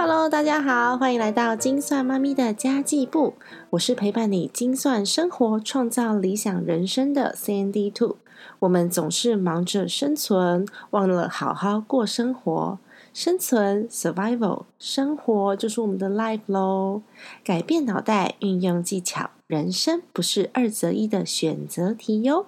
Hello，大家好，欢迎来到精算妈咪的家计部。我是陪伴你精算生活、创造理想人生的 CND Two。我们总是忙着生存，忘了好好过生活。生存 （survival），生活就是我们的 life 喽。改变脑袋，运用技巧，人生不是二择一的选择题哟。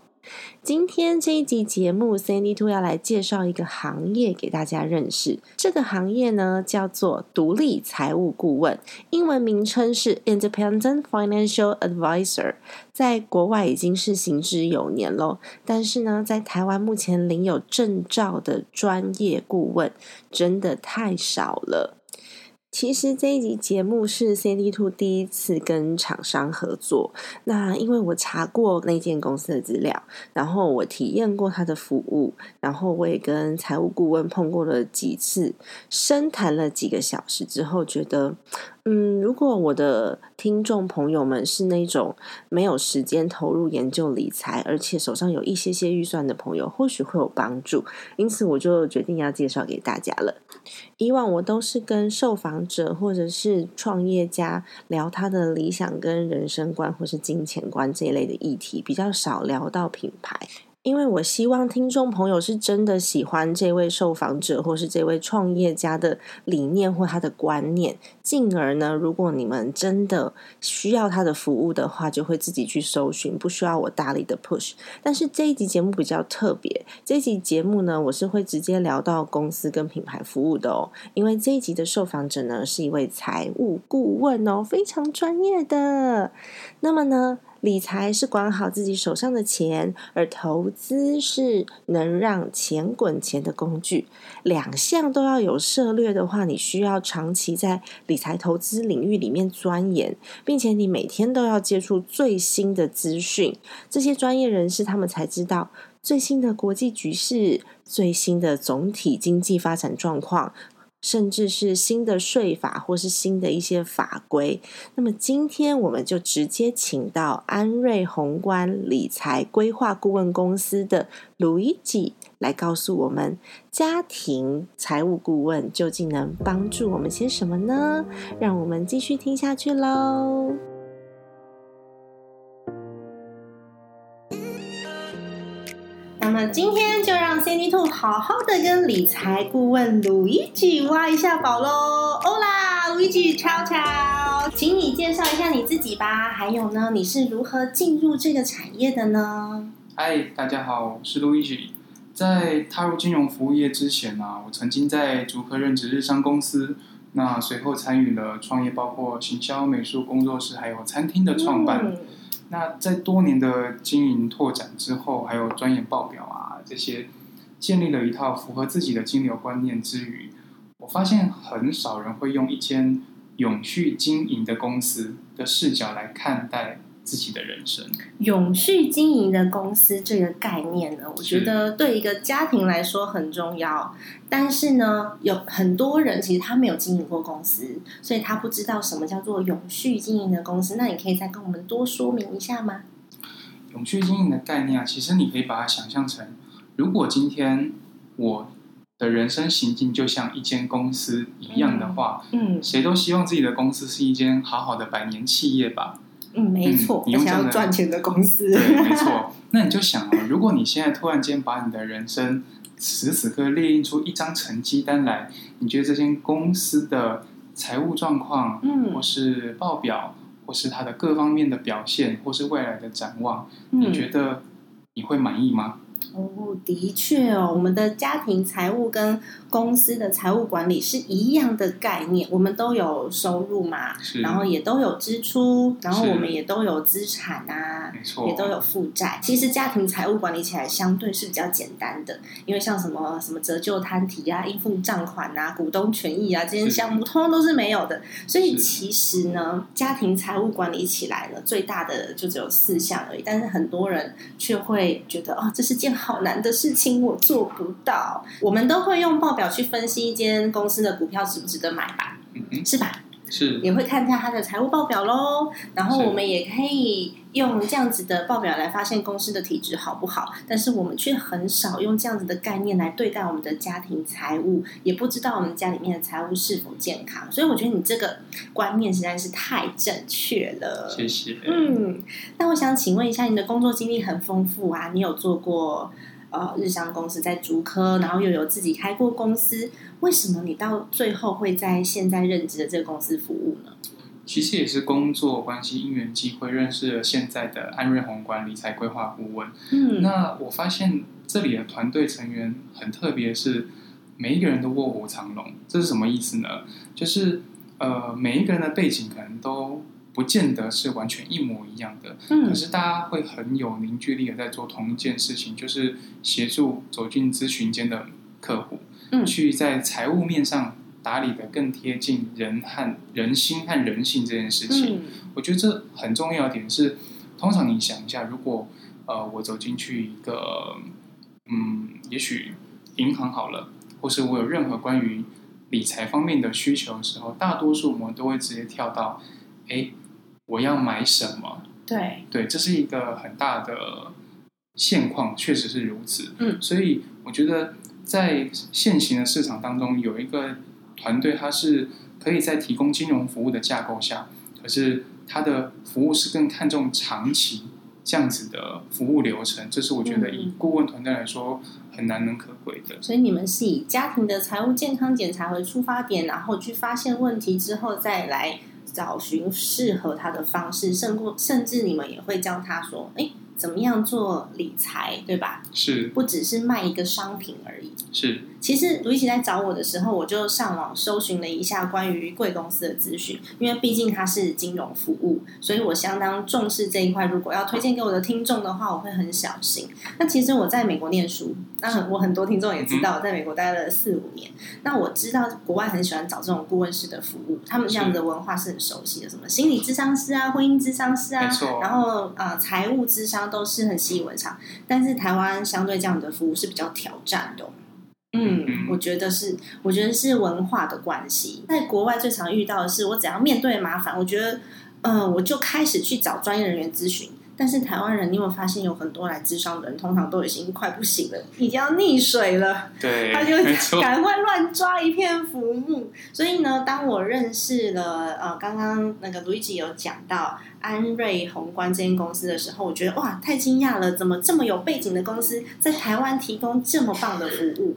今天这一集节目，Sandy Two 要来介绍一个行业给大家认识。这个行业呢，叫做独立财务顾问，英文名称是 Independent Financial Advisor，在国外已经是行之有年喽。但是呢，在台湾目前领有证照的专业顾问，真的太少了。其实这一集节目是 C D Two 第一次跟厂商合作。那因为我查过那间公司的资料，然后我体验过他的服务，然后我也跟财务顾问碰过了几次，深谈了几个小时之后，觉得。嗯，如果我的听众朋友们是那种没有时间投入研究理财，而且手上有一些些预算的朋友，或许会有帮助。因此，我就决定要介绍给大家了。以往我都是跟受访者或者是创业家聊他的理想跟人生观，或是金钱观这一类的议题，比较少聊到品牌。因为我希望听众朋友是真的喜欢这位受访者或是这位创业家的理念或他的观念，进而呢，如果你们真的需要他的服务的话，就会自己去搜寻，不需要我大力的 push。但是这一集节目比较特别，这一集节目呢，我是会直接聊到公司跟品牌服务的哦，因为这一集的受访者呢是一位财务顾问哦，非常专业的。那么呢？理财是管好自己手上的钱，而投资是能让钱滚钱的工具。两项都要有涉略的话，你需要长期在理财投资领域里面钻研，并且你每天都要接触最新的资讯。这些专业人士他们才知道最新的国际局势、最新的总体经济发展状况。甚至是新的税法，或是新的一些法规。那么今天我们就直接请到安瑞宏观理财规划顾问公司的卢一吉来告诉我们，家庭财务顾问究竟能帮助我们些什么呢？让我们继续听下去喽。么今天就让 Cindy Two 好好的跟理财顾问鲁伊吉挖一下宝喽！欧啦，鲁伊吉，悄悄，请你介绍一下你自己吧。还有呢，你是如何进入这个产业的呢？嗨，大家好，我是路易吉。在踏入金融服务业之前呢，我曾经在竹科任职日商公司，那随后参与了创业，包括行销、美术工作室，还有餐厅的创办。那在多年的经营拓展之后，还有专业报表啊这些，建立了一套符合自己的金流观念之余，我发现很少人会用一间永续经营的公司的视角来看待。自己的人生，永续经营的公司这个概念呢，我觉得对一个家庭来说很重要。但是呢，有很多人其实他没有经营过公司，所以他不知道什么叫做永续经营的公司。那你可以再跟我们多说明一下吗？永续经营的概念啊，其实你可以把它想象成，如果今天我的人生行径就像一间公司一样的话，嗯，谁都希望自己的公司是一间好好的百年企业吧。嗯，没错，你想要赚钱的公司。对，没错。那你就想啊，如果你现在突然间把你的人生此时此刻列印出一张成绩单来，你觉得这间公司的财务状况，嗯，或是报表，或是它的各方面的表现，或是未来的展望，你觉得你会满意吗？哦，的确哦，我们的家庭财务跟公司的财务管理是一样的概念，我们都有收入嘛，然后也都有支出，然后我们也都有资产啊，没错，也都有负债。其实家庭财务管理起来相对是比较简单的，因为像什么什么折旧摊提啊、应付账款啊、股东权益啊这些项目，通通都是没有的。所以其实呢，家庭财务管理起来呢，最大的就只有四项而已。但是很多人却会觉得，哦，这是件。好难的事情，我做不到。我们都会用报表去分析一间公司的股票值不值得买吧，是吧？是也会看一下他的财务报表喽。然后我们也可以用这样子的报表来发现公司的体质好不好，但是我们却很少用这样子的概念来对待我们的家庭财务，也不知道我们家里面的财务是否健康。所以我觉得你这个观念实在是太正确了。谢谢。嗯，那我想请问一下，你的工作经历很丰富啊，你有做过呃日商公司在竹科，然后又有自己开过公司，为什么你到最后会在现在任职的这个公司服务呢？其实也是工作关系因缘机会认识了现在的安瑞宏观理财规划顾问。嗯，那我发现这里的团队成员很特别，是每一个人都卧虎藏龙。这是什么意思呢？就是呃，每一个人的背景可能都不见得是完全一模一样的，可嗯是大家会很有凝聚力的在做同一件事情，就是协助走进咨询间的客户，嗯去在财务面上打理的更贴近人和人心和人性这件事情。嗯我觉得这很重要一点是，通常你想一下，如果呃我走进去一个嗯，也许银行好了，或是我有任何关于理财方面的需求的时候，大多数我们都会直接跳到，哎，我要买什么？对，对，这是一个很大的现况，确实是如此。嗯所以我觉得在现行的市场当中，有一个团队，它是可以在提供金融服务的架构下，可是它的服务是更看重长期这样子的服务流程，这是我觉得嗯以顾问团队来说很难能可贵的。所以你们是以家庭的财务健康检查为出发点，然后去发现问题之后，再来找寻适合他的方式，甚过甚至你们也会教他说，哎，怎么样做理财，对吧？是不只是卖一个商品而已。是，其实卢一奇在找我的时候，我就上网搜寻了一下关于贵公司的资讯，因为毕竟它是金融服务，所以我相当重视这一块。如果要推荐给我的听众的话，我会很小心。那其实我在美国念书，那很我很多听众也知道，我在美国待了四五年。那我知道国外很喜欢找这种顾问式的服务，他们这样的文化是很熟悉的，什么心理智商师啊、婚姻智商师啊。然后呃财务智商都是很习以为常。但是台湾相对这样的服务是比较挑战的哦、嗯嗯，我觉得是，我觉得是文化的关系。在国外最常遇到的是，我只要面对麻烦，我觉得，呃，我就开始去找专业人员咨询。但是台湾人，你有没有发现有很多来咨商的人，通常都已经快不行了，已经要溺水了。对，他就 赶快乱抓一片浮木。所以呢，当我认识了呃，刚刚那个卢一吉有讲到安瑞宏观这间公司的时候，我觉得哇，太惊讶了！怎么这么有背景的公司在台湾提供这么棒的服务？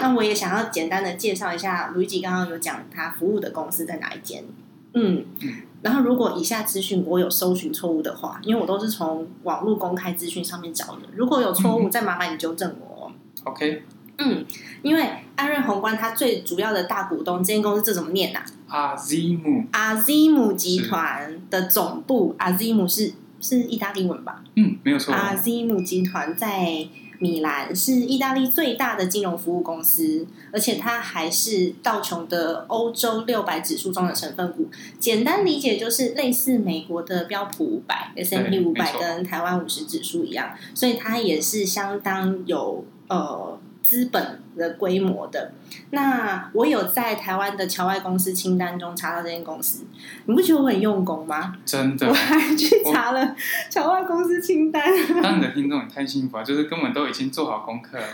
那我也想要简单的介绍一下，卢一吉刚刚有讲他服务的公司在哪一间。嗯嗯，然后如果以下资讯我有搜寻错误的话，因为我都是从网络公开资讯上面找的，如果有错误，嗯。再麻烦你纠正我哦。OK，嗯，因为安瑞宏观它最主要的大股东，这间公司这怎么念呐、阿 Z 姆，阿 z 姆集团的总部，阿 z 姆是是意大利文吧？嗯，没有错，阿 z 姆集团在米兰是意大利最大的金融服务公司，而且它还是道琼的欧洲六百指数中的成分股。简单理解就是类似美国的标普五百、S M P 五百跟台湾五十指数一样，所以它也是相当有呃资本的规模的。那我有在台湾的侨外公司清单中查到这间公司，你不觉得我很用功吗？真的我。还去查了侨外公司清单。当你的听众也太幸福了，就是根本都已经做好功课了。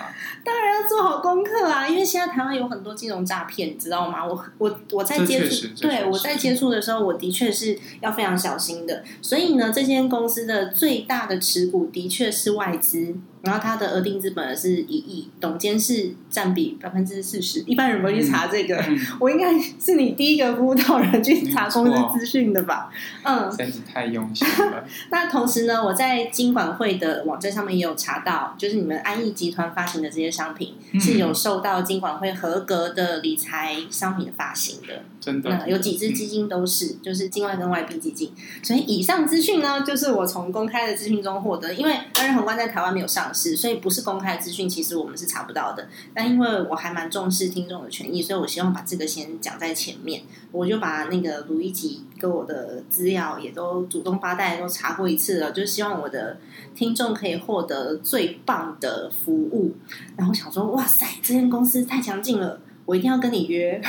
当然要做好功课啊，因为现在台湾有很多金融诈骗，你知道吗？我我我在接触对我在接触的时候，我的确是要非常小心的。所以呢，这间公司的最大的持股的确是外资，然后它的额定资本是一亿，董监事占比百分之四十。一般人不会去查这个，嗯，我应该是你第一个辅导人去查公司资讯的吧？嗯，真是太用心了。那同时呢，我在金管会的网站上面也有查到，就是你们安逸集团发行的这些商品、嗯是有受到金管会合格的理财商品的发行的。真的那有几只基金都是，就是境外跟外币基金。所以以上资讯呢，就是我从公开的资讯中获得。因为安然宏观在台湾没有上市，所以不是公开的资讯，其实我们是查不到的。但因为我还蛮重视听众的权益，所以我希望把这个先讲在前面。我就把那个卢一吉跟我的资料也都祖宗八代都查过一次了，就希望我的听众可以获得最棒的服务。然后想说，哇塞，这间公司太强劲了。我一定要跟你约。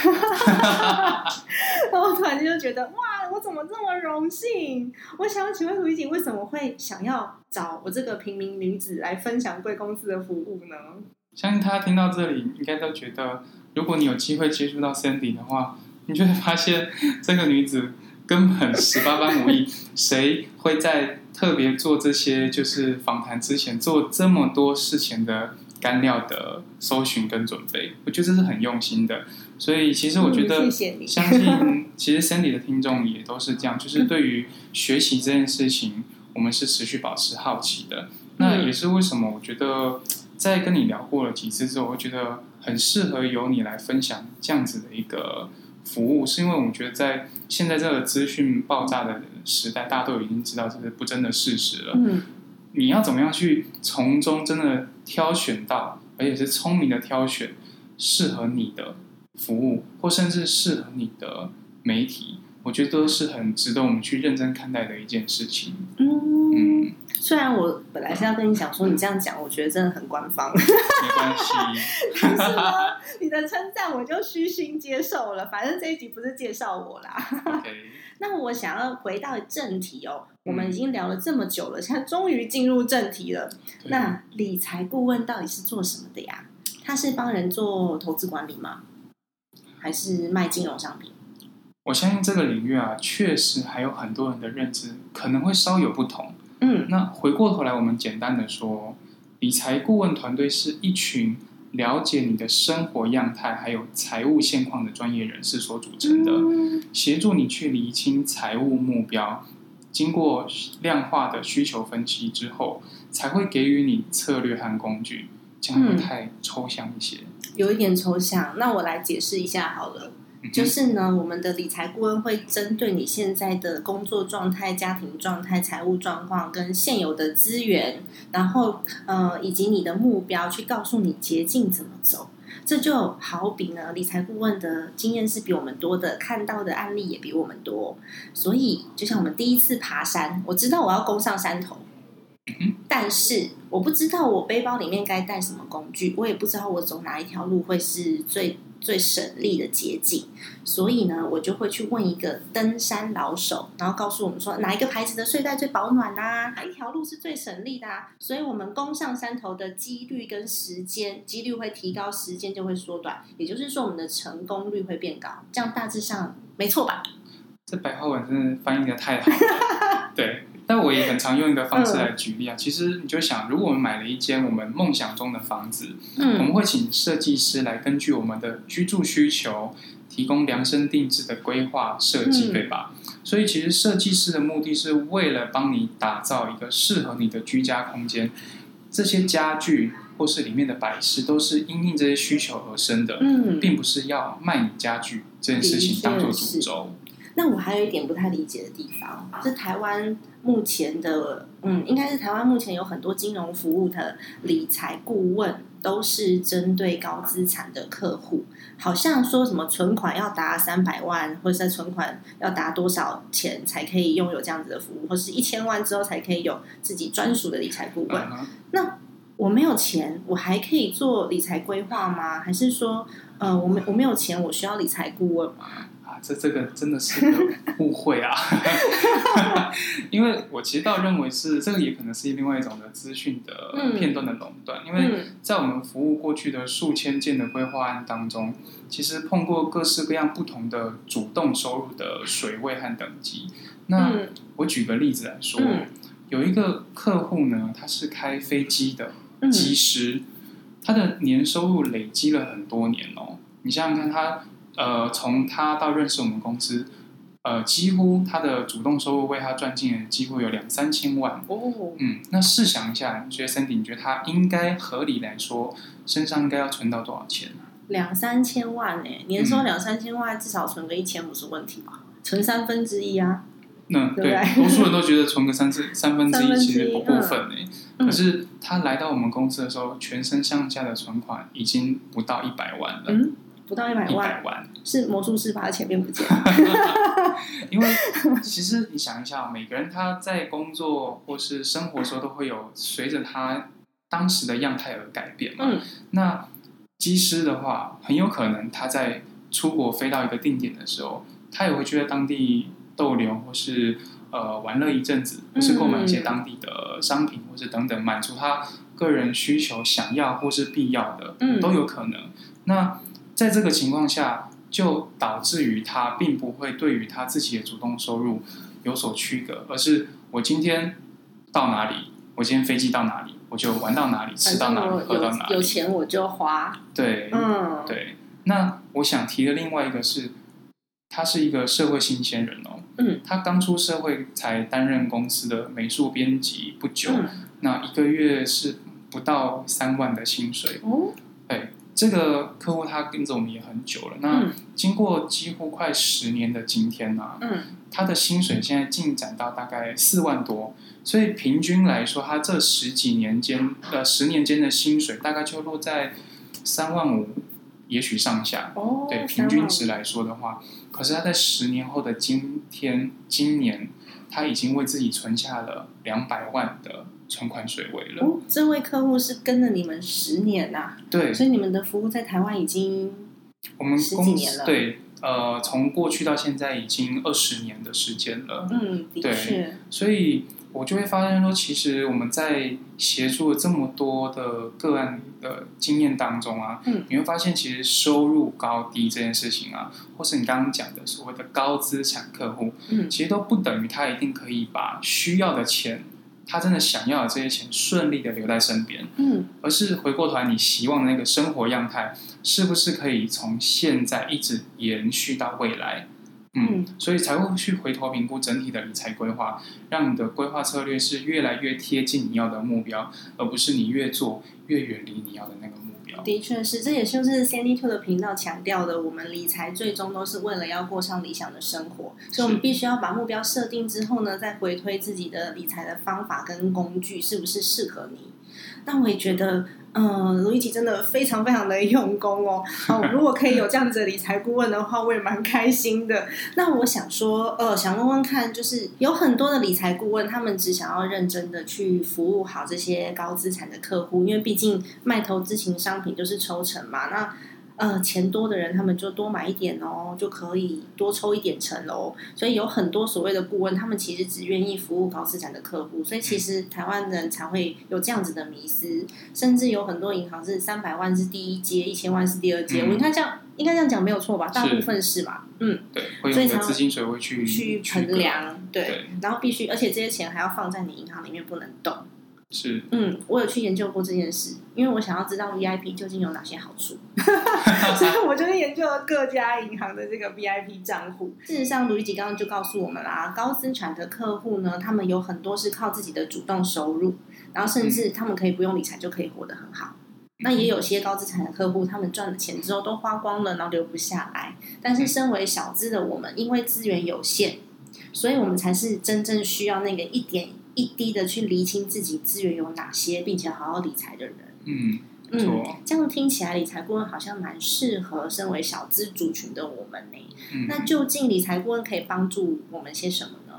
然后我突然间就觉得，哇，我怎么这么荣幸？我想要请问胡一锦，为什么会想要找我这个平民女子来分享贵公司的服务呢？相信他听到这里，应该都觉得，如果你有机会接触到 Sandy 的话，你就会发现这个女子根本 十八般武艺。谁会在特别做这些就是访谈之前做这么多事情的干料的搜寻跟准备？我觉得这是很用心的。所以其实我觉得，相信其实 Sandy 的听众也都是这样，就是对于学习这件事情，我们是持续保持好奇的。那也是为什么我觉得。在跟你聊过了几次之后，我觉得很适合由你来分享这样子的一个服务，是因为我觉得在现在这个资讯爆炸的时代，大家都已经知道这是不争的事实了。嗯，你要怎么样去从中真的挑选到，而且是聪明的挑选适合你的服务，或甚至适合你的媒体，我觉得都是很值得我们去认真看待的一件事情。嗯。虽然我本来是要跟你讲说，你这样讲，我觉得真的很官方。没关系。但是呢，你的称赞我就虚心接受了。反正这一集不是介绍我啦。那我想要回到正题哦，我们已经聊了这么久了，现在终于进入正题了。那理财顾问到底是做什么的呀？他是帮人做投资管理吗？还是卖金融商品？我相信这个领域啊，确实还有很多人的认知可能会稍有不同。嗯，那回过头来，我们简单的说，理财顾问团队是一群了解你的生活样态还有财务现况的专业人士所组成的，协助你去厘清财务目标，经过量化的需求分析之后，才会给予你策略和工具。这样会太抽象一些，有一点抽象。那我来解释一下好了。就是呢，我们的理财顾问会针对你现在的工作状态、家庭状态、财务状况跟现有的资源，然后呃，以及你的目标，去告诉你捷径怎么走。这就好比呢，理财顾问的经验是比我们多的，看到的案例也比我们多。所以，就像我们第一次爬山，我知道我要攻上山头，但是我不知道我背包里面该带什么工具，我也不知道我走哪一条路会是最。最省力的捷径，所以呢，我就会去问一个登山老手，然后告诉我们说哪一个牌子的睡袋最保暖啊，哪一条路是最省力的啊，所以我们攻上山头的几率跟时间几率会提高，时间就会缩短，也就是说我们的成功率会变高，这样大致上没错吧？这白话文真的翻译的太好了，对。但我也很常用一个方式来举例啊，其实你就想，如果我们买了一间我们梦想中的房子，嗯，我们会请设计师来根据我们的居住需求，提供量身定制的规划设计，对吧？所以其实设计师的目的是为了帮你打造一个适合你的居家空间，这些家具或是里面的摆饰都是因应这些需求而生的，嗯，并不是要卖你家具这件事情当做主轴。那我还有一点不太理解的地方，是台湾目前的，嗯，应该是台湾目前有很多金融服务的理财顾问，都是针对高资产的客户，好像说什么存款要达三百万，或者是存款要达多少钱才可以拥有这样子的服务，或是一千万之后才可以有自己专属的理财顾问。那我没有钱，我还可以做理财规划吗？还是说，呃，我没我没有钱，我需要理财顾问吗？这这个真的是个误会啊！因为我其实倒认为是这个，也可能是另外一种的资讯的片段的垄断。因为在我们服务过去的数千件的规划案当中，其实碰过各式各样不同的主动收入的水位和等级。那我举个例子来说，有一个客户呢，他是开飞机的机师，他的年收入累积了很多年哦。你想想看，他。呃，从他到认识我们公司，呃，几乎他的主动收入为他赚进了几乎有两三千万。哦，嗯，那试想一下，你觉得 Cindy，你觉得他应该合理来说，身上应该要存到多少钱两三千万诶，年收两三千万，至少存个一千不是问题吧？存三分之一啊。那对，多数人都觉得存个三四三分之一其实不过分诶。可是他来到我们公司的时候，全身上下的存款已经不到一百万了。嗯。不到一百万，是魔术师把他钱变不见。因为其实你想一下，每个人他在工作或是生活时候都会有随着他当时的样态而改变嘛。那机师的话，很有可能他在出国飞到一个定点的时候，他也会去在当地逗留，或是呃玩乐一阵子，或是购买一些当地的商品，或是等等，满足他个人需求、想要或是必要的，嗯都有可能。那在这个情况下，就导致于他并不会对于他自己的主动收入有所区隔，而是我今天到哪里，我今天飞机到哪里，我就玩到哪里，吃到哪里，喝到哪有有里。钱我就花，对，嗯，对。那我想提的另外一个是，他是一个社会新鲜人哦。嗯。他刚出社会才担任公司的美术编辑不久，嗯那一个月是不到三万的薪水。这个客户他跟着我们也很久了。那嗯经过几乎快十年的今天呢、嗯他的薪水现在进展到大概四万多，所以平均来说，他这十几年间呃十年间的薪水大概就落在三万五，也许上下。哦，对平均值来说的话，可是他在十年后的今天，今年他已经为自己存下了两百万的存款水位了。哦，这位客户是跟了你们十年呐、对，所以你们的服务在台湾已经我们十几公年了。对呃，从过去到现在已经二十年的时间了。嗯，的对确，所以我就会发现说，其实我们在协助了这么多的个案的经验当中啊，嗯。你会发现其实收入高低这件事情啊，或是你刚刚讲的所谓的高资产客户，嗯。其实都不等于他一定可以把需要的钱，他真的想要的这些钱顺利的留在身边，嗯而是回过头来，你希望的那个生活样态是不是可以从现在一直延续到未来？嗯嗯，所以才会去回头评估整体的理财规划，让你的规划策略是越来越贴近你要的目标，而不是你越做越远离你要的那个目标。的确是，这也就是 Sandy Two 的频道强调的，我们理财最终都是为了要过上理想的生活，所以我们必须要把目标设定之后呢，再回推自己的理财的方法跟工具是不是适合你。那我也觉得，嗯，卢一吉真的非常非常的用功哦。哦，如果可以有这样子的理财顾问的话，我也蛮开心的。那我想说，呃，想问问看，就是有很多的理财顾问，他们只想要认真的去服务好这些高资产的客户，因为毕竟卖投资型商品就是抽成嘛。那呃，钱多的人他们就多买一点哦，就可以多抽一点成哦。所以有很多所谓的顾问，他们其实只愿意服务高资产的客户，所以其实台湾人才会有这样子的迷思，甚至有很多银行是三百万是第一阶，一千万是第二阶。嗯我应该这样，应该这样讲没有错吧？大部分是吧？嗯，对，所以资金水会去去衡量，对，对，然后必须，而且这些钱还要放在你银行里面，不能动。是嗯，我有去研究过这件事，因为我想要知道 VIP 究竟有哪些好处，所以我就研究了各家银行的这个 VIP 账户。事实上，卢一吉刚刚就告诉我们啦，高资产的客户呢，他们有很多是靠自己的主动收入，然后甚至他们可以不用理财就可以活得很好。那也有些高资产的客户，他们赚了钱之后都花光了，然后留不下来。但是身为小资的我们，因为资源有限，所以我们才是真正需要那个一点一滴的去厘清自己资源有哪些，并且好好理财的人。嗯，没嗯错，这样听起来理财顾问好像蛮适合身为小资族群的我们呢。嗯，那究竟理财顾问可以帮助我们些什么呢？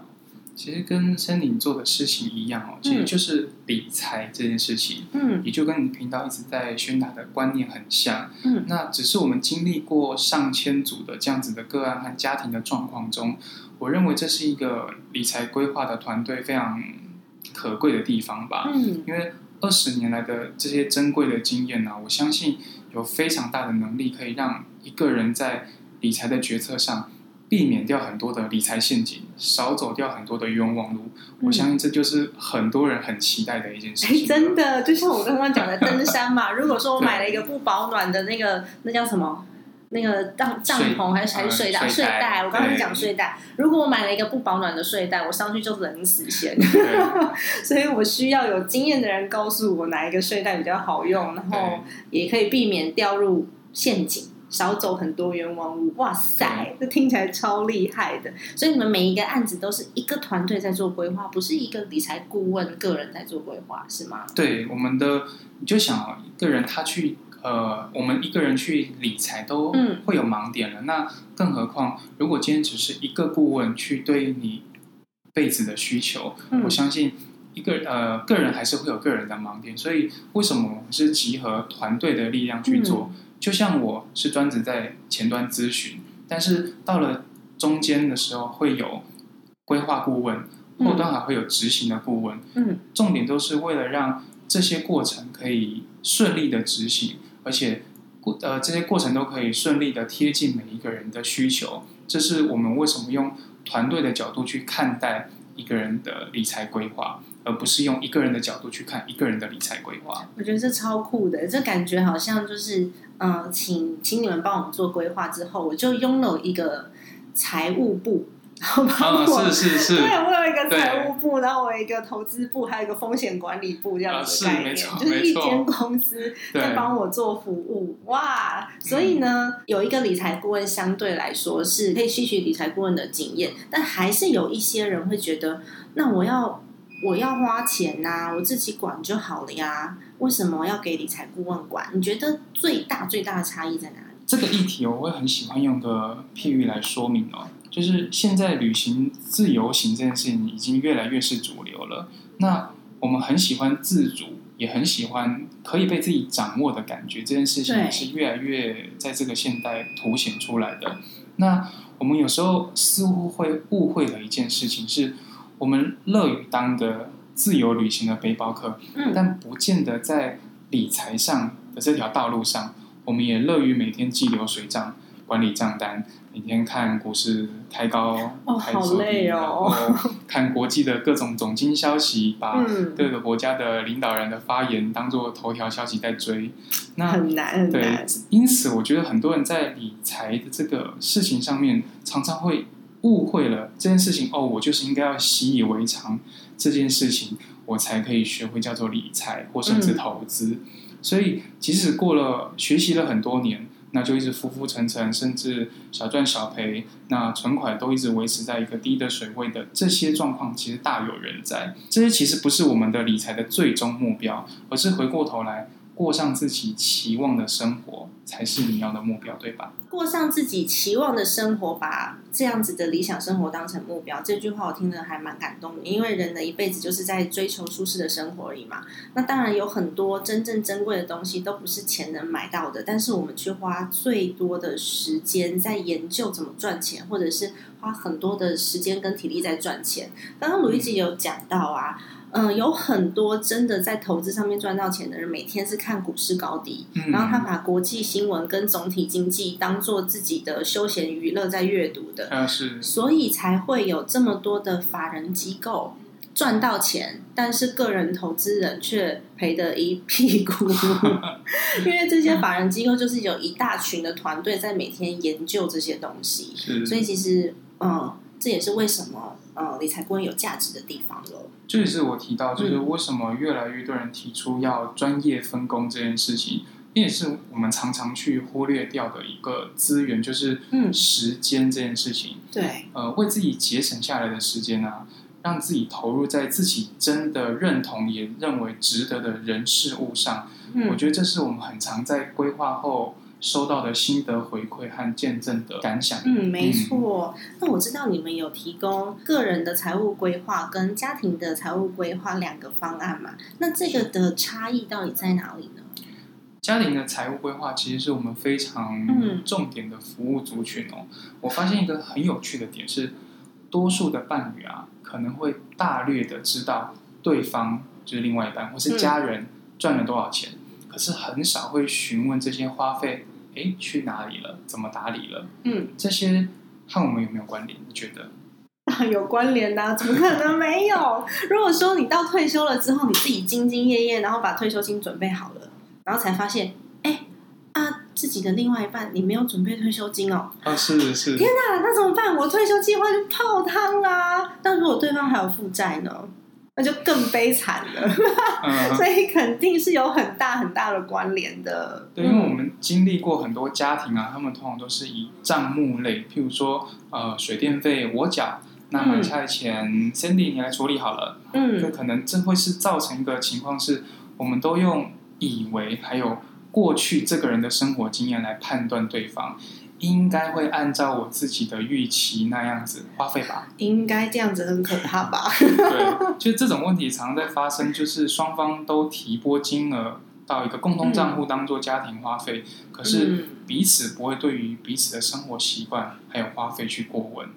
其实跟森林做的事情一样哦，其实就是理财这件事情，嗯也就跟你频道一直在宣达的观念很像。嗯那只是我们经历过上千组的这样子的个案和家庭的状况中，我认为这是一个理财规划的团队非常可贵的地方吧。嗯因为二十年来的这些珍贵的经验呢、我相信有非常大的能力可以让一个人在理财的决策上避免掉很多的理财陷阱，少走掉很多的冤枉路。我相信这就是很多人很期待的一件事哎，情。真的，就像我刚刚讲的登山嘛。如果说我买了一个不保暖的那个，那叫什么？那个帐帐篷还是还是睡袋？呃睡袋，我刚刚讲睡袋。如果我买了一个不保暖的睡袋，我上去就冷死先。对 所以我需要有经验的人告诉我哪一个睡袋比较好用，然后也可以避免掉入陷阱，少走很多冤枉路。哇塞，这听起来超厉害的！所以你们每一个案子都是一个团队在做规划，不是一个理财顾问个人在做规划，是吗？对，我们的你就想哦一个人他去呃，我们一个人去理财都嗯会有盲点了，那更何况如果今天只是一个顾问去对应你辈子的需求，嗯我相信一个呃个人还是会有个人的盲点，所以为什么我们是集合团队的力量去做？就像我是专职在前端咨询，但是到了中间的时候会有规划顾问，后端还会有执行的顾问。嗯，重点都是为了让这些过程可以顺利的执行，而且过呃这些过程都可以顺利的贴近每一个人的需求。这是我们为什么用团队的角度去看待一个人的理财规划，而不是用一个人的角度去看一个人的理财规划。我觉得这超酷的，这感觉好像就是，嗯、请请你们帮我们做规划之后，我就拥有一个财务部，然后帮啊，我。是是是，对，我有一个对财务部，然后我有一个投资部，还有一个风险管理部这样子的概念，啊是就是一间公司在对帮我做服务，哇！所以呢，有一个理财顾问相对来说是可以吸取理财顾问的经验，但还是有一些人会觉得，那我要我要花钱呐、我自己管就好了呀，为什么要给理财顾问管？你觉得最大最大的差异在哪里？这个议题，我会很喜欢用个譬喻来说明哦，就是现在旅行自由行这件事情已经越来越是主流了。那我们很喜欢自主，也很喜欢可以被自己掌握的感觉，这件事情也是越来越在这个现代凸显出来的。那我们有时候似乎会误会了一件事情，是我们乐于当的自由旅行的背包客，嗯，但不见得在理财上的这条道路上，我们也乐于每天记流水账、管理账单，每天看股市开高、哦好开走低累哦然后看国际的各种总经消息，把嗯，各个国家的领导人的发言当做头条消息在追。那很难很对，，因此我觉得很多人在理财的这个事情上面，常常会误会了这件事情。哦，我就是应该要习以为常这件事情，我才可以学会叫做理财或甚至投资。所以，即使过了学习了很多年，那就一直浮浮沉沉，甚至小赚小赔，那存款都一直维持在一个低的水位的这些状况，其实大有人在。这些其实不是我们的理财的最终目标，而是回过头来过上自己期望的生活，才是你要的目标，对吧？过上自己期望的生活，把这样子的理想生活当成目标，这句话我听得还蛮感动的。因为人的一辈子就是在追求舒适的生活而已嘛。那当然有很多真正珍贵的东西都不是钱能买到的，但是我们却花最多的时间在研究怎么赚钱，或者是花很多的时间跟体力在赚钱。刚刚鲁一吉有讲到啊。有很多真的在投资上面赚到钱的人，每天是看股市高低，嗯。然后他把国际新闻跟总体经济当做自己的休闲娱乐在阅读的，啊是。所以才会有这么多的法人机构赚到钱，但是个人投资人却赔得一屁股，因为这些法人机构就是有一大群的团队在每天研究这些东西，所以其实嗯，这也是为什么呃理财顾问有价值的地方了。这也是我提到，就是嗯为什么越来越多人提出要专业分工这件事情，这也是我们常常去忽略掉的一个资源，就是嗯时间这件事情。对，呃，为自己节省下来的时间啊，让自己投入在自己真的认同也认为值得的人事物上。我嗯觉得这是我们很常在规划后收到的心得回馈和见证的感想。嗯，没错。那我知道你们有提供个人的财务规划跟家庭的财务规划两个方案嘛？那这个的差异到底在哪里呢？家庭的财务规划其实是我们非常嗯重点的服务族群哦。我发现一个很有趣的点是，多数的伴侣啊，可能会大略的知道对方就是另外一半或是家人赚了多少钱，可是很少会询问这些花费，诶，去哪里了，怎么打理了，嗯，这些和我们有没有关联？你觉得？啊，有关联的、怎么可能没有？如果说你到退休了之后，你自己兢兢业业，然后把退休金准备好了，然后才发现，哎啊，自己的另外一半你没有准备退休金哦，啊，是是，天哪，那怎么办？我退休计划就泡汤啦。但如果对方还有负债呢？那就更悲惨了。嗯，所以肯定是有很大很大的关联的。对，因为我们经历过很多家庭啊，他们通常都是以账目类，譬如说，呃，水电费我缴，那买菜钱、Cindy 你来处理好了，嗯就嗯可能这会是造成一个情况是，我们都用以为还有过去这个人的生活经验来判断对方。应该会按照我自己的预期那样子花费吧？应该这样子很可怕吧？对，就这种问题常常在发生，就是双方都提拨金额到一个共同账户当做家庭花费，可是嗯彼此不会对于彼此的生活习惯还有花费去过问。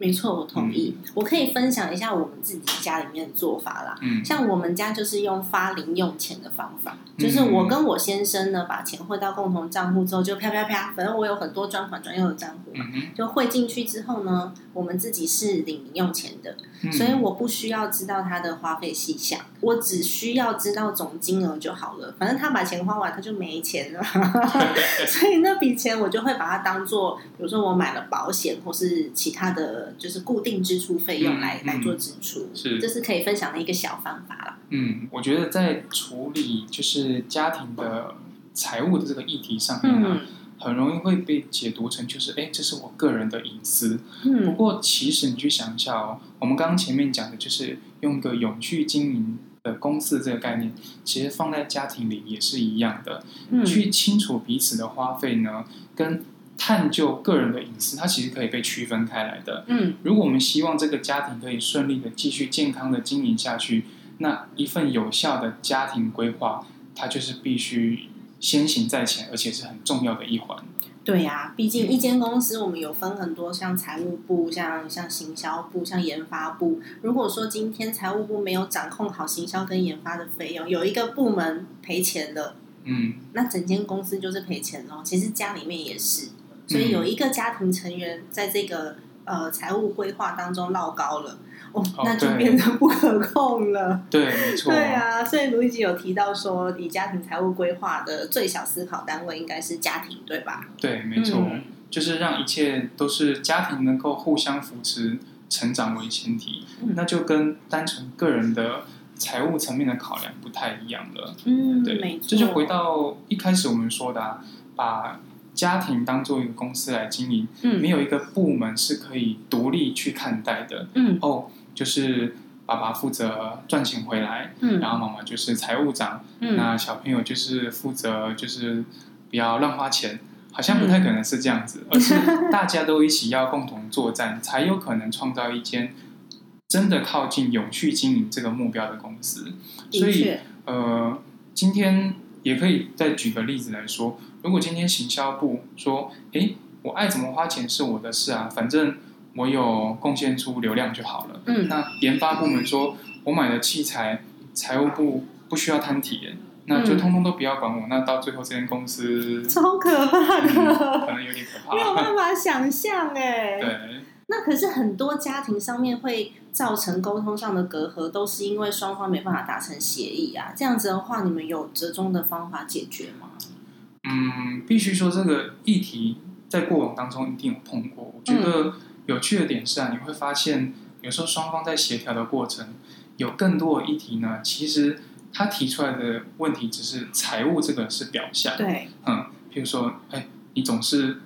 没错，我同意。我可以分享一下我们自己家里面的做法啦。嗯像我们家就是用发零用钱的方法，嗯就是我跟我先生呢，把钱汇到共同账户之后，就啪啪啪，反正我有很多专款专用的账户嘛，嗯就汇进去之后呢，我们自己是领零用钱的，嗯。所以我不需要知道他的花费细项，我只需要知道总金额就好了。反正他把钱花完，他就没钱了，所以那笔钱我就会把它当做，比如说我买了保险或是其他的就是固定支出费用来、嗯来做支出，是。这是可以分享的一个小方法啦。嗯，我觉得在处理就是家庭的财务的这个议题上面呢、嗯很容易会被解读成就是，哎，这是我个人的隐私。不嗯过，其实你去想一下哦，我们刚刚前面讲的就是用一个永续经营的公司这个概念，其实放在家庭里也是一样的。嗯去清楚彼此的花费呢，跟探究个人的隐私，它其实可以被区分开来的。嗯如果我们希望这个家庭可以顺利的继续健康的经营下去，那一份有效的家庭规划，它就是必须先行在前，而且是很重要的一环。对呀、毕竟一间公司我们有分很多，像财务部、像像行销部、像研发部。如果说今天财务部没有掌控好行销跟研发的费用，有一个部门赔钱了，嗯，那整间公司就是赔钱咯。其实家里面也是，所以有一个家庭成员在这个呃财务规划当中落高了，哦，哦那就变得不可控了。对，没错。对啊，所以卢一吉有提到说，以家庭财务规划的最小思考单位应该是家庭，对吧？对，没错，嗯就是让一切都是家庭能够互相扶持、成长为前提，嗯那就跟单纯个人的财务层面的考量不太一样了。嗯，对，没错。这就回到一开始我们说的、啊，把家庭当做一个公司来经营，嗯没有一个部门是可以独立去看待的。嗯哦，就是爸爸负责赚钱回来，嗯然后妈妈就是财务长，嗯那小朋友就是负责就是不要乱花钱。好像不太可能是这样子，而是大家都一起要共同作战，才有可能创造一间真的靠近永续经营这个目标的公司。所以，呃，今天也可以再举个例子来说，如果今天行销部说，诶，我爱怎么花钱是我的事啊，反正我有贡献出流量就好了。嗯那研发部门说，我买的器材，财务部不需要摊体验，那就嗯通通都不要管我。那到最后，这间公司、超可怕嗯的，可能有点可怕 没有怕。办法想象哎。对，那可是很多家庭上面会造成沟通上的隔阂，都是因为双方没办法达成协议啊。这样子的话，你们有折中的方法解决吗？嗯，必须说这个议题在过往当中一定有碰过。我觉得有趣的点是啊，你会发现有时候双方在协调的过程，有更多的议题呢，其实他提出来的问题只是财务这个是表象。对，嗯，譬如说，哎，你总是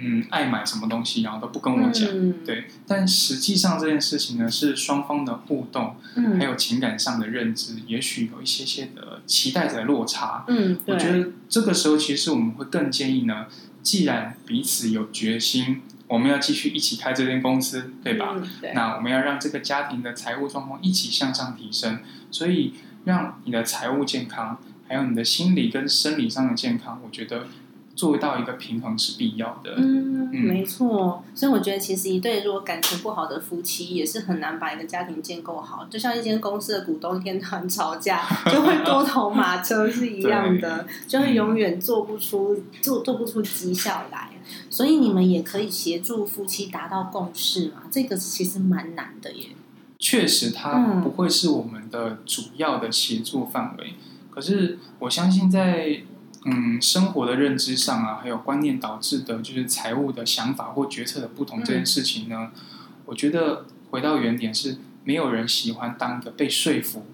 嗯爱买什么东西，然后都不跟我讲。嗯，对，但实际上这件事情呢，是双方的互动，嗯，还有情感上的认知，也许有一些些的期待的落差。嗯，我觉得这个时候，其实我们会更建议呢，既然彼此有决心，我们要继续一起开这间公司，对吧？嗯对，那我们要让这个家庭的财务状况一起向上提升，所以让你的财务健康，还有你的心理跟生理上的健康，我觉得做到一个平衡是必要的。嗯，嗯没错。所以我觉得，其实一对如果感情不好的夫妻，也是很难把一个家庭建构好。就像一间公司的股东一天到晚吵架，就会多头马车是一样的，就会永远做不出做做不出绩效来。所以你们也可以协助夫妻达到共识嘛，这个其实蛮难的耶。确实，它嗯不会是我们的主要的协助范围。可是我相信在，嗯生活的认知上啊，还有观念导致的，就是财务的想法或决策的不同这件事情呢，我觉得回到原点是，没有人喜欢当一个被说服、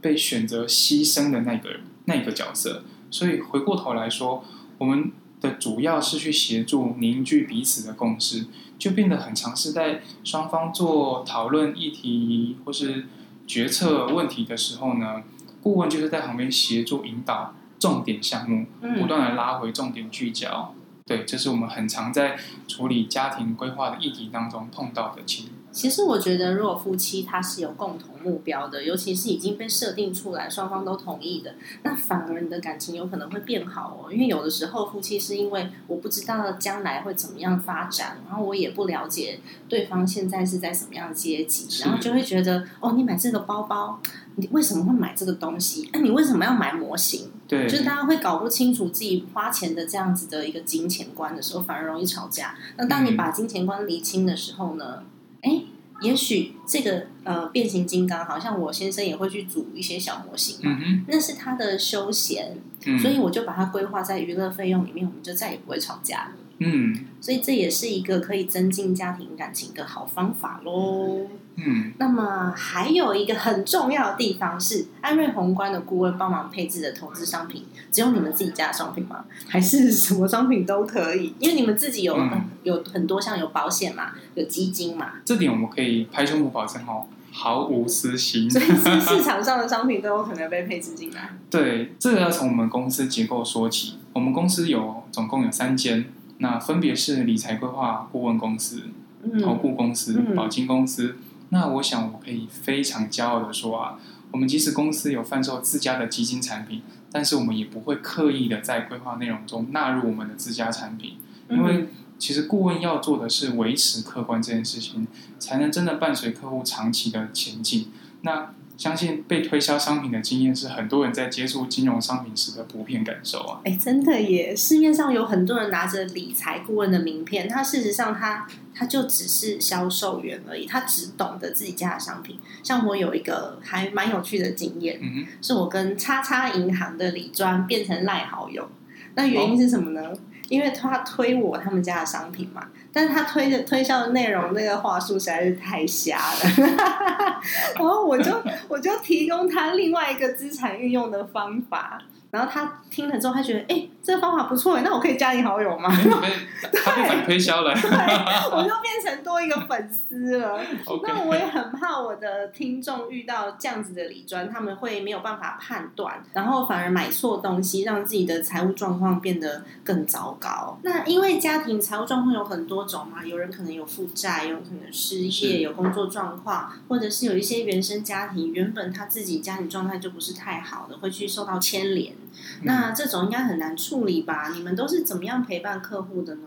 被选择牺牲的那个人那个角色。所以回过头来说，我们的主要是去协助凝聚彼此的共识，就变得很尝试在双方做讨论议题或是决策问题的时候呢，顾问就是在旁边协助引导重点项目，不嗯断的拉回重点聚焦。对，这是我们很常在处理家庭规划的议题当中碰到的情其实我觉得，如果夫妻他是有共同目标的，尤其是已经被设定出来，双方都同意的，那反而你的感情有可能会变好哦。因为有的时候夫妻是因为我不知道将来会怎么样发展，然后我也不了解对方现在是在什么样的阶级，然后就会觉得哦，你买这个包包，你为什么会买这个东西？那你为什么要买模型？对，就是大家会搞不清楚自己花钱的这样子的一个金钱观的时候，反而容易吵架。那当你把金钱观理清的时候呢？哎，也许这个呃变形金刚，好像我先生也会去组一些小模型嘛，那是他的休闲，所以我就把它规划在娱乐费用里面，我们就再也不会吵架。嗯，所以这也是一个可以增进家庭感情的好方法喽。嗯，那么还有一个很重要的地方是，安瑞宏观的顾问帮忙配置的投资商品，只有你们自己家的商品吗？还是什么商品都可以？因为你们自己有有很多像有保险嘛，有基金嘛。这点我们可以拍胸脯保证哦，毫无私心。所以 市场上的商品都有可能被配置进来。对，这个要从我们公司结构说起。我们公司有总共有三间。那分别是理财规划顾问公司、投顾公司、保金公司。那我想我可以非常骄傲的说啊，我们即使公司有贩售自家的基金产品，但是我们也不会刻意的在规划内容中纳入我们的自家产品，因为其实顾问要做的是维持客观这件事情，才能真的伴随客户长期的前进。那相信被推销商品的经验是很多人在接触金融商品时的普遍感受啊！哎，真的耶！市面上有很多人拿着理财顾问的名片，他事实上他他就只是销售员而已，他只懂得自己家的商品。像我有一个还蛮有趣的经验，嗯是我跟叉叉银行的李专变成赖好友，那原因是什么呢？因为他推我他们家的商品嘛，但是他推的推销的内容那个话术实在是太瞎了，然后我就我就提供他另外一个资产运用的方法。然后他听了之后，他觉得哎，这个方法不错那我可以加你好友吗？他被反推销了，对，我就变成多一个粉丝了。那我也很怕我的听众遇到这样子的理专，他们会没有办法判断，然后反而买错东西，让自己的财务状况变得更糟糕。那因为家庭财务状况有很多种嘛，有人可能有负债，有可能失业，有工作状况，或者是有一些原生家庭，原本他自己家庭状态就不是太好的，会去受到牵连。那这种应该很难处理吧？你们都是怎么样陪伴客户的呢？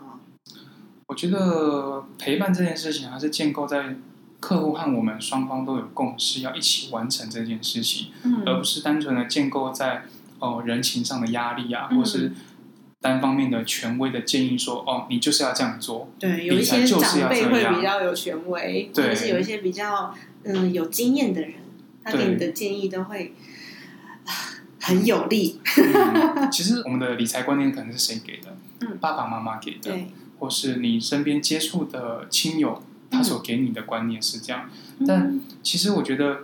我觉得陪伴这件事情还是建构在客户和我们双方都有共识，要一起完成这件事情，而不是单纯的建构在哦人情上的压力啊，或是单方面的权威的建议说哦你就是要这样做。对，有一些长辈会比较有权威，或者是有一些比较嗯有经验的人，他给你的建议都会。很有利。其实我们的理财观念可能是谁给的？嗯，爸爸妈妈给的，或是你身边接触的亲友他所给你的观念是这样。但其实我觉得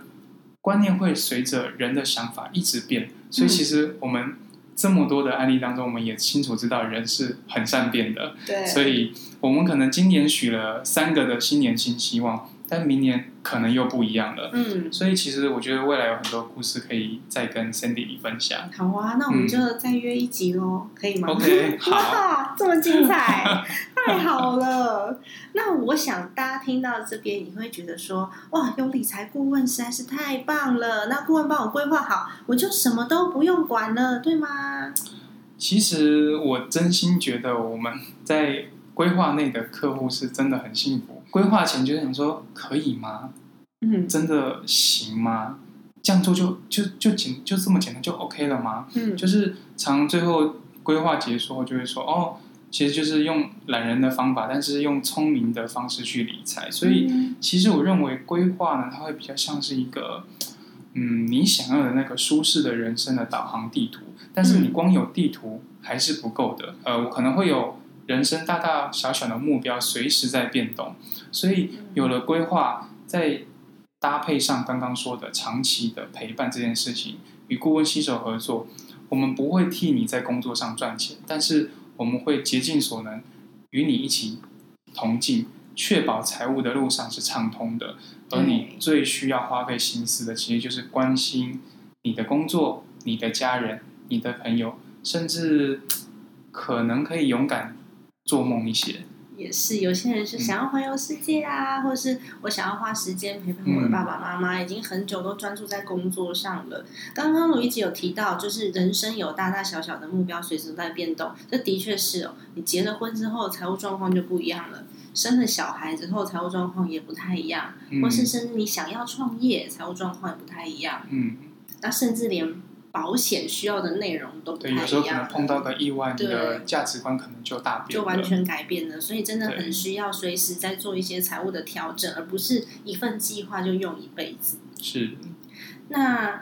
观念会随着人的想法一直变，所以其实我们这么多的案例当中，我们也清楚知道人是很善变的。对，所以我们可能今年许了三个的新年新希望。但明年可能又不一样了，嗯，所以其实我觉得未来有很多故事可以再跟 Cindy 分享。好啊，那我们就再约一集喽，可以吗？OK，好，这么精彩，太好了。那我想大家听到这边，你会觉得说，哇，有理财顾问实在是太棒了。那顾问帮我规划好，我就什么都不用管了，对吗？其实我真心觉得我们在。规划内的客户是真的很幸福。规划前就想说，可以吗？嗯，真的行吗？这样做就就就简就这么简单就 OK 了吗？嗯，就是常最后规划结束后就会说，哦，其实就是用懒人的方法，但是用聪明的方式去理财。所以其实我认为规划呢，它会比较像是一个，嗯，你想要的那个舒适的人生的导航地图。但是你光有地图还是不够的。呃，我可能会有。人生大大小小的目标随时在变动，所以有了规划，在搭配上刚刚说的长期的陪伴这件事情，与顾问携手合作，我们不会替你在工作上赚钱，但是我们会竭尽所能与你一起同进，确保财务的路上是畅通的。而你最需要花费心思的，其实就是关心你的工作、你的家人、你的朋友，甚至可能可以勇敢。做梦一些，也是有些人是想要环游世界啊，或是我想要花时间陪伴我的爸爸妈妈，已经很久都专注在工作上了。刚刚鲁一直有提到，就是人生有大大小小的目标，随时都在变动，这的确是哦。你结了婚之后，财务状况就不一样了；生了小孩之后，财务状况也不太一样，或是甚至你想要创业，财务状况也不太一样。嗯，那甚至连。保险需要的内容都不太一样。有时候可能碰到个意外，你的价值观可能就大变，就完全改变了。所以真的很需要随时在做一些财务的调整，而不是一份计划就用一辈子。是。那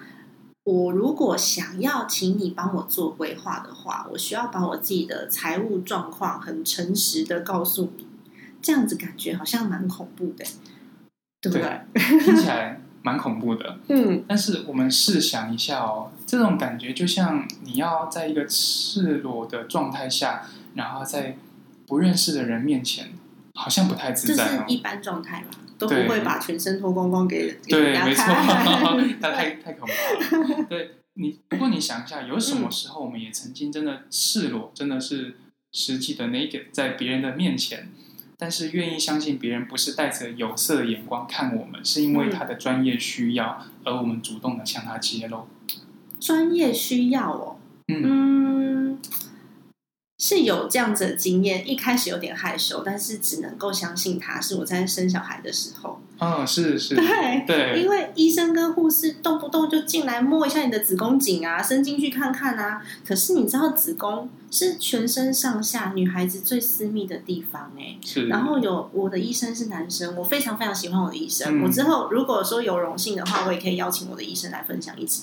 我如果想要请你帮我做规划的话，我需要把我自己的财务状况很诚实的告诉你，这样子感觉好像蛮恐怖的，对不对？听起来。蛮恐怖的，嗯，但是我们试想一下哦，这种感觉就像你要在一个赤裸的状态下，然后在不认识的人面前，好像不太自在哦。一般状态嘛，都不会把全身脱光光给对，没错，那 太太恐怖了。对你，不过你想一下，有什么时候我们也曾经真的赤裸，真的是实际的那个在别人的面前？但是愿意相信别人不是带着有色的眼光看我们，是因为他的专业需要，而我们主动的向他揭露。专业需要哦，嗯，是有这样子的经验。一开始有点害羞，但是只能够相信他。是我在生小孩的时候。嗯，是是，对对，因为医生跟护士动不动就进来摸一下你的子宫颈啊，伸进去看看啊。可是你知道子宫是全身上下女孩子最私密的地方哎。是。然后有我的医生是男生，我非常非常喜欢我的医生。我之后如果说有荣幸的话，我也可以邀请我的医生来分享一集。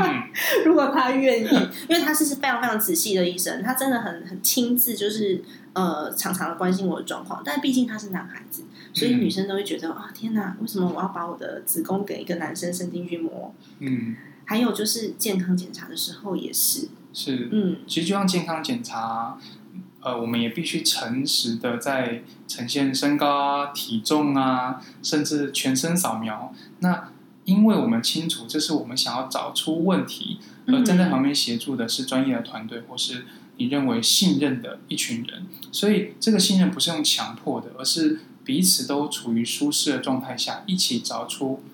如果他愿意，因为他是是非常非常仔细的医生，他真的很很亲自，就是呃常常的关心我的状况。但毕竟他是男孩子。所以女生都会觉得啊，天哪，为什么我要把我的子宫给一个男生伸进去摸？嗯，还有就是健康检查的时候也是，是，嗯，其实就像健康检查，呃，我们也必须诚实的在呈现身高啊、体重啊，甚至全身扫描。那因为我们清楚，这是我们想要找出问题，而站在旁边协助的是专业的团队，或是你认为信任的一群人。所以这个信任不是用强迫的，而是。彼此都处于舒适的状态下，一起找出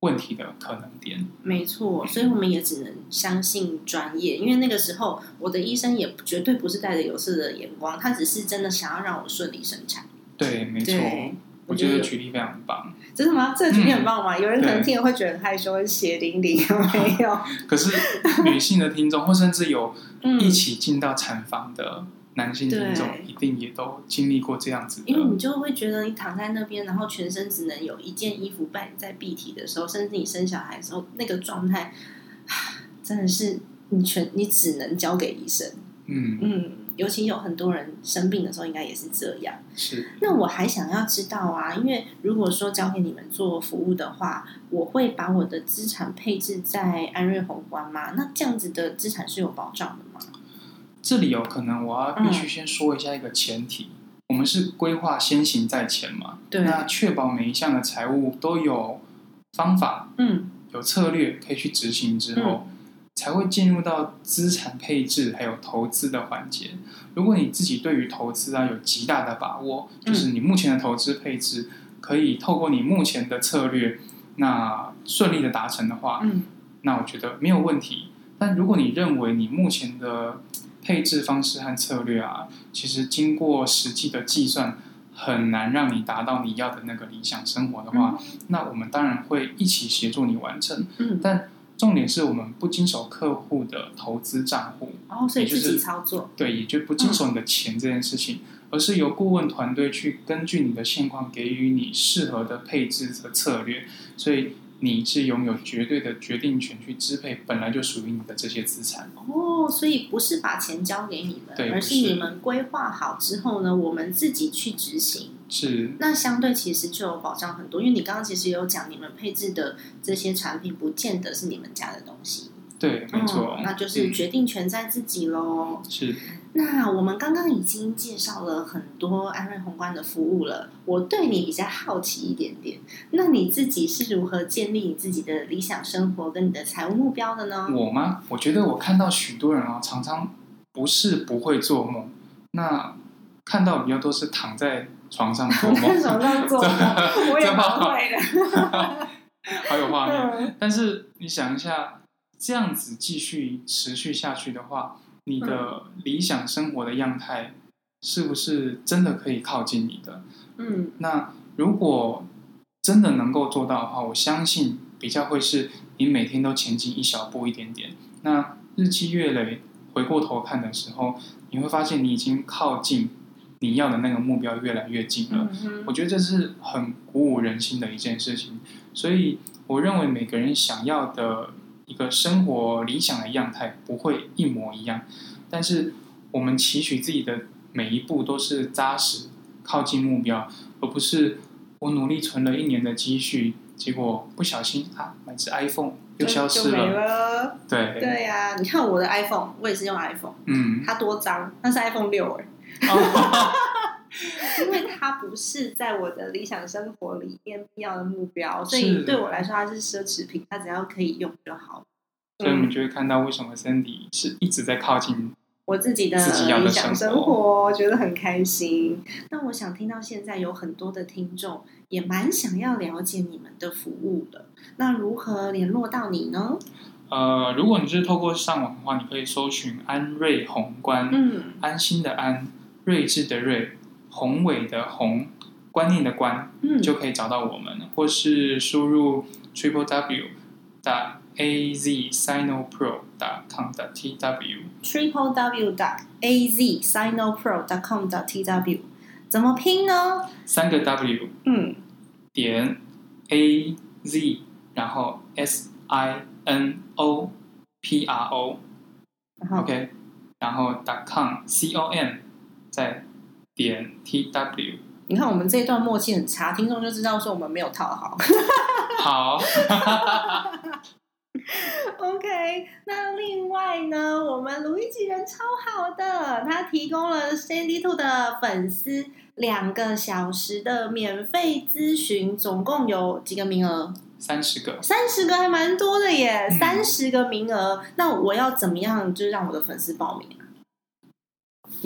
问题的可能点。没错，所以我们也只能相信专业，因为那个时候我的医生也绝对不是带着有色的眼光，他只是真的想要让我顺利生产。对，没错，我觉得举例非常棒。真的吗？这个举例很棒吗？有人可能听了会觉得很害羞，很血淋淋，有没有？可是女性的听众，或甚至有一起进到产房的。男性听众一定也都经历过这样子，因为你就会觉得你躺在那边，然后全身只能有一件衣服伴你在蔽体的时候，甚至你生小孩的时候，那个状态，真的是你全你只能交给医生。嗯嗯，尤其有很多人生病的时候，应该也是这样。是。那我还想要知道啊，因为如果说交给你们做服务的话，我会把我的资产配置在安瑞宏观吗？那这样子的资产是有保障的吗？这里有可能，我要必须先说一下一个前提，我们是规划先行在前嘛，对，那确保每一项的财务都有方法，嗯，有策略可以去执行之后，才会进入到资产配置还有投资的环节。如果你自己对于投资啊有极大的把握，就是你目前的投资配置可以透过你目前的策略，那顺利的达成的话，嗯，那我觉得没有问题。但如果你认为你目前的配置方式和策略啊，其实经过实际的计算，很难让你达到你要的那个理想生活的话，那我们当然会一起协助你完成。嗯，但重点是我们不经手客户的投资账户，哦，所以自己操作，对，也就不经手你的钱这件事情，而是由顾问团队去根据你的现况给予你适合的配置和策略，所以。你是拥有绝对的决定权去支配本来就属于你的这些资产哦，所以不是把钱交给你们，而是你们规划好之后呢，我们自己去执行。是，那相对其实就有保障很多，因为你刚刚其实有讲，你们配置的这些产品不见得是你们家的东西。对，没错，那就是决定权在自己喽。是。那我们刚刚已经介绍了很多安瑞宏观的服务了，我对你比较好奇一点点，那你自己是如何建立你自己的理想生活跟你的财务目标的呢？我吗？我觉得我看到许多人啊，常常不是不会做梦，那看到比较多是躺在床上做梦，在 床上做梦，我也蛮会的。好有画面。嗯但是你想一下，这样子继续持续下去的话，你的理想生活的样态是不是真的可以靠近你的？嗯那如果真的能够做到的话，我相信比较会是你每天都前进一小步一点点。那日积月累，回过头看的时候，你会发现你已经靠近你要的那个目标越来越近了。嗯我觉得这是很鼓舞人心的一件事情，所以我认为每个人想要的一个生活理想的样态不会一模一样，但是我们期许自己的每一步都是扎实靠近目标，而不是我努力存了一年的积蓄，结果不小心啊买只 iPhone 又消失了。了。对，对呀、你看我的 iPhone，我也是用 iPhone，嗯，它多脏，那是 iPhone 六哎，哦 因为它不是在我的理想生活里面必要的目标，所以对我来说它是奢侈品，它只要可以用就好。所以我们就会看到为什么 Sandy 是一直在靠近我自己的理想生生活，我觉得很开心。那我想听到现在有很多的听众也蛮想要了解你们的服务的，那如何联络到你呢？呃，如果你是透过上网的话，你可以搜寻安瑞宏观，嗯安心的安，睿智的睿，宏伟的宏，观念的观，嗯，就可以找到我们，或是输入 triple w 打 a z sinopro dot com 的 t w。triple w dot a z sinopro dot com dot t w 怎么拼呢？三个 W 嗯点 A Z，然后 S I N O P R O 然后 OK，然后 dot com C O M 再点 T W 你看我们这一段默契很差，听众就知道说我们没有套好。好，OK，那另外呢，我们卢一吉人超好的，他提供了 Sandy Two 的粉丝两个小时的免费咨询，总共有几个名额？三十个。三十个还蛮多的耶，嗯三十个名额。那我要怎么样，就是让我的粉丝报名啊？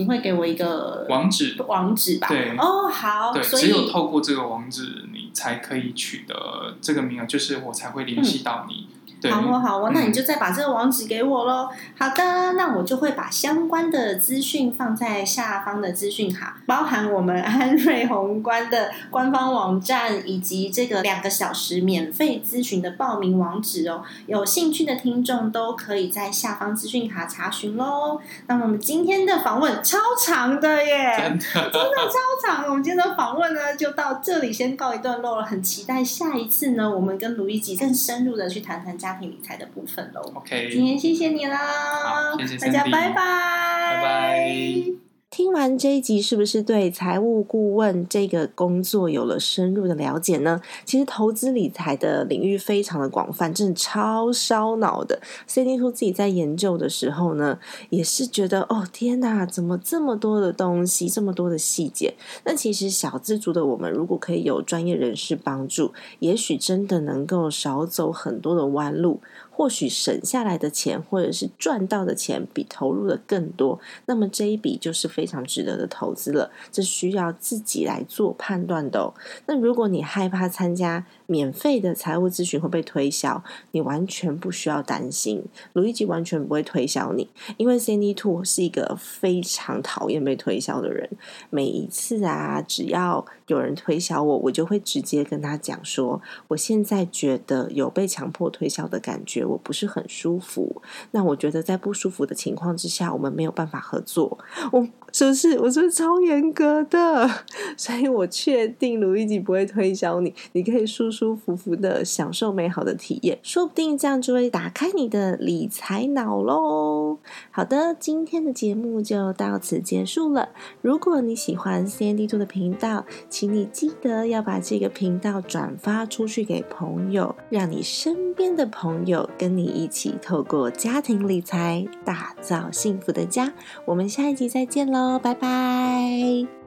你会给我一个网址网址吧？对哦，好，对，所只有透过这个网址，你才可以取得这个名额，就是我才会联系到你。对，好哦，好哦，那你嗯就再把这个网址给我喽。好的，那我就会把相关的资讯放在下方的资讯卡，包含我们安瑞宏观的官方网站以及这个两个小时免费咨询的报名网址哦。有兴趣的听众都可以在下方资讯卡查询喽。那么我们今天的访问超长的耶，真的真的超长。我们今天的访问呢，就到这里先告一段落了。很期待下一次呢，我们跟卢一吉更深入的去谈谈家庭理财的部分喽。今 OK，今天谢谢你啦，谢谢大家拜拜，拜拜。听完这一集，是不是对财务顾问这个工作有了深入的了解呢？其实投资理财的领域非常的广泛，真的超烧脑的。CD 兔自己在研究的时候呢，也是觉得哦天哪，怎么这么多的东西，这么多的细节？那其实小资族的我们，如果可以有专业人士帮助，也许真的能够少走很多的弯路。或许省下来的钱，或者是赚到的钱比投入的更多，那么这一笔就是非常值得的投资了。这需要自己来做判断的哦。那如果你害怕参加免费的财务咨询会被推销，你完全不需要担心，卢一吉完全不会推销你，因为 Cindy Two 是一个非常讨厌被推销的人。每一次啊，只要有人推销我，我就会直接跟他讲说，我现在觉得有被强迫推销的感觉，我不是很舒服。那我觉得在不舒服的情况之下，我们没有办法合作。我是不是我是不是超严格的？所以我确定卢一吉不会推销你，你可以舒舒服服的享受美好的体验，说不定这样就会打开你的理财脑喽。好的，今天的节目就到此结束了。如果你喜欢 CND Two 的频道，请你记得要把这个频道转发出去给朋友，让你身边的朋友跟你一起透过家庭理财打造幸福的家。我们下一集再见喽拜拜。